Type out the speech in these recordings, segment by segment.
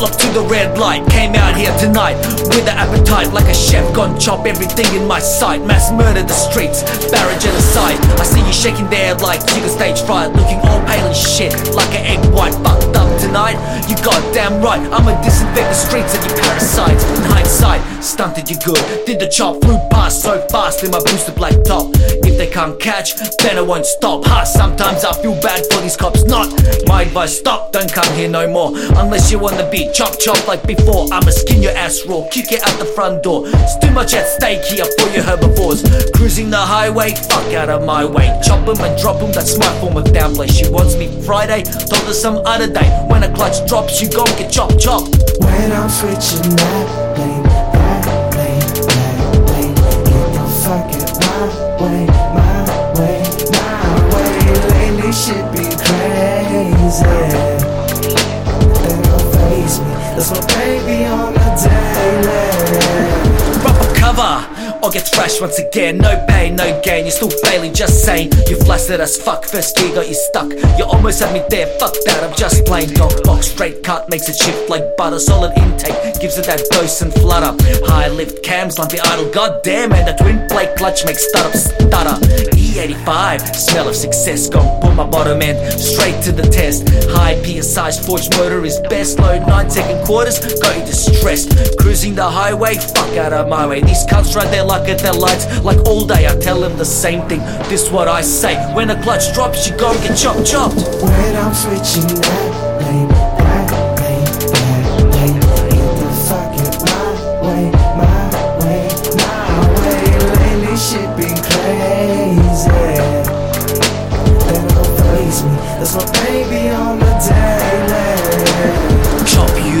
Pull up to the red light, came out here tonight with an appetite like a chef. Gone chop everything in my sight. Mass murder the streets, barrage genocide. I see you shaking there like got stage fright, looking all pale and shit like an egg white. Fucked up tonight, you goddamn right. I'ma disinfect the streets of you parasites. In hindsight, stunted you good. Did the chop, flew past so fast in my boosted black top. Can't catch, then I won't stop. Ha, sometimes I feel bad for these cops. Not my advice, stop, don't come here no more. Unless you wanna be chop chop like before. I'ma skin your ass raw, kick it out the front door. It's too much at stake here for you herbivores. Cruising the highway, fuck out of my way. Chop Chop 'em and drop 'em, that's my form of downplay. She wants me Friday, told her some other day. When a clutch drops, you gon' get chopped, chopped. When I'm switching that baby on the daily. Cover or get thrashed once again. No pain, no gain. You're still failing, just saying. You flaccid as fuck. First gear got you stuck. You almost had me there. Fuck that, I'm just plain dog box. Straight cut makes it shift like butter. Solid intake gives it that dose and flutter. High lift cams, lumpy idle. Goddamn, and the twin plate clutch makes stutter stutter. E85, smell of success. Gon' put my bottom end straight to the test. High PSI forged motor is best. Load 9 second quarters, got you distressed. Cruising the highway, fuck out of my way. These cunts right there like at their lights, like all day. I tell them the same thing. This what I say. When a clutch drops, you gon' get chopped, chopped. When I'm switching that lane, That's my baby on the daily.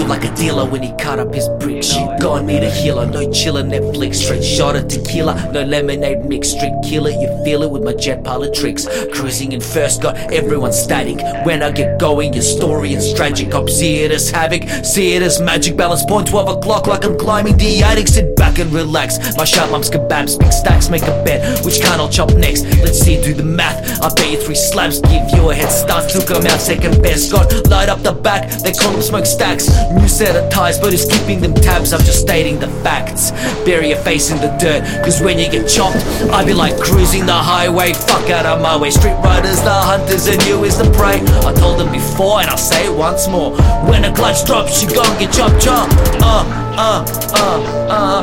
You like a dealer when he cut up his bricks. You gon' need a healer, no chiller, Netflix, straight shot of tequila, no lemonade mix, street killer. You feel it with my jet pilot tricks. Cruising in first, got everyone static. When I get going, your story is tragic. Cop see it as havoc, see it as magic. Balance point 12 o'clock, like I'm climbing the attic. Sit back and relax. My shot lumps, kebabs, big stacks, make a bet. Which kind I'll chop next? Let's see, do the math. I pay you three slaps, give you a head start. Took 'em out, second best. Got light up the back, they call them smoke stacks. New set of ties, but who's keeping them tabs? I'm just stating the facts. Bury your face in the dirt, cause when you get chopped, I be like cruising the highway. Fuck out of my way. Street riders, the hunters, and you is the prey. I told them before, and I'll say it once more. When a clutch drops, you gon' get chopped, chopped. Uh, uh, uh, uh,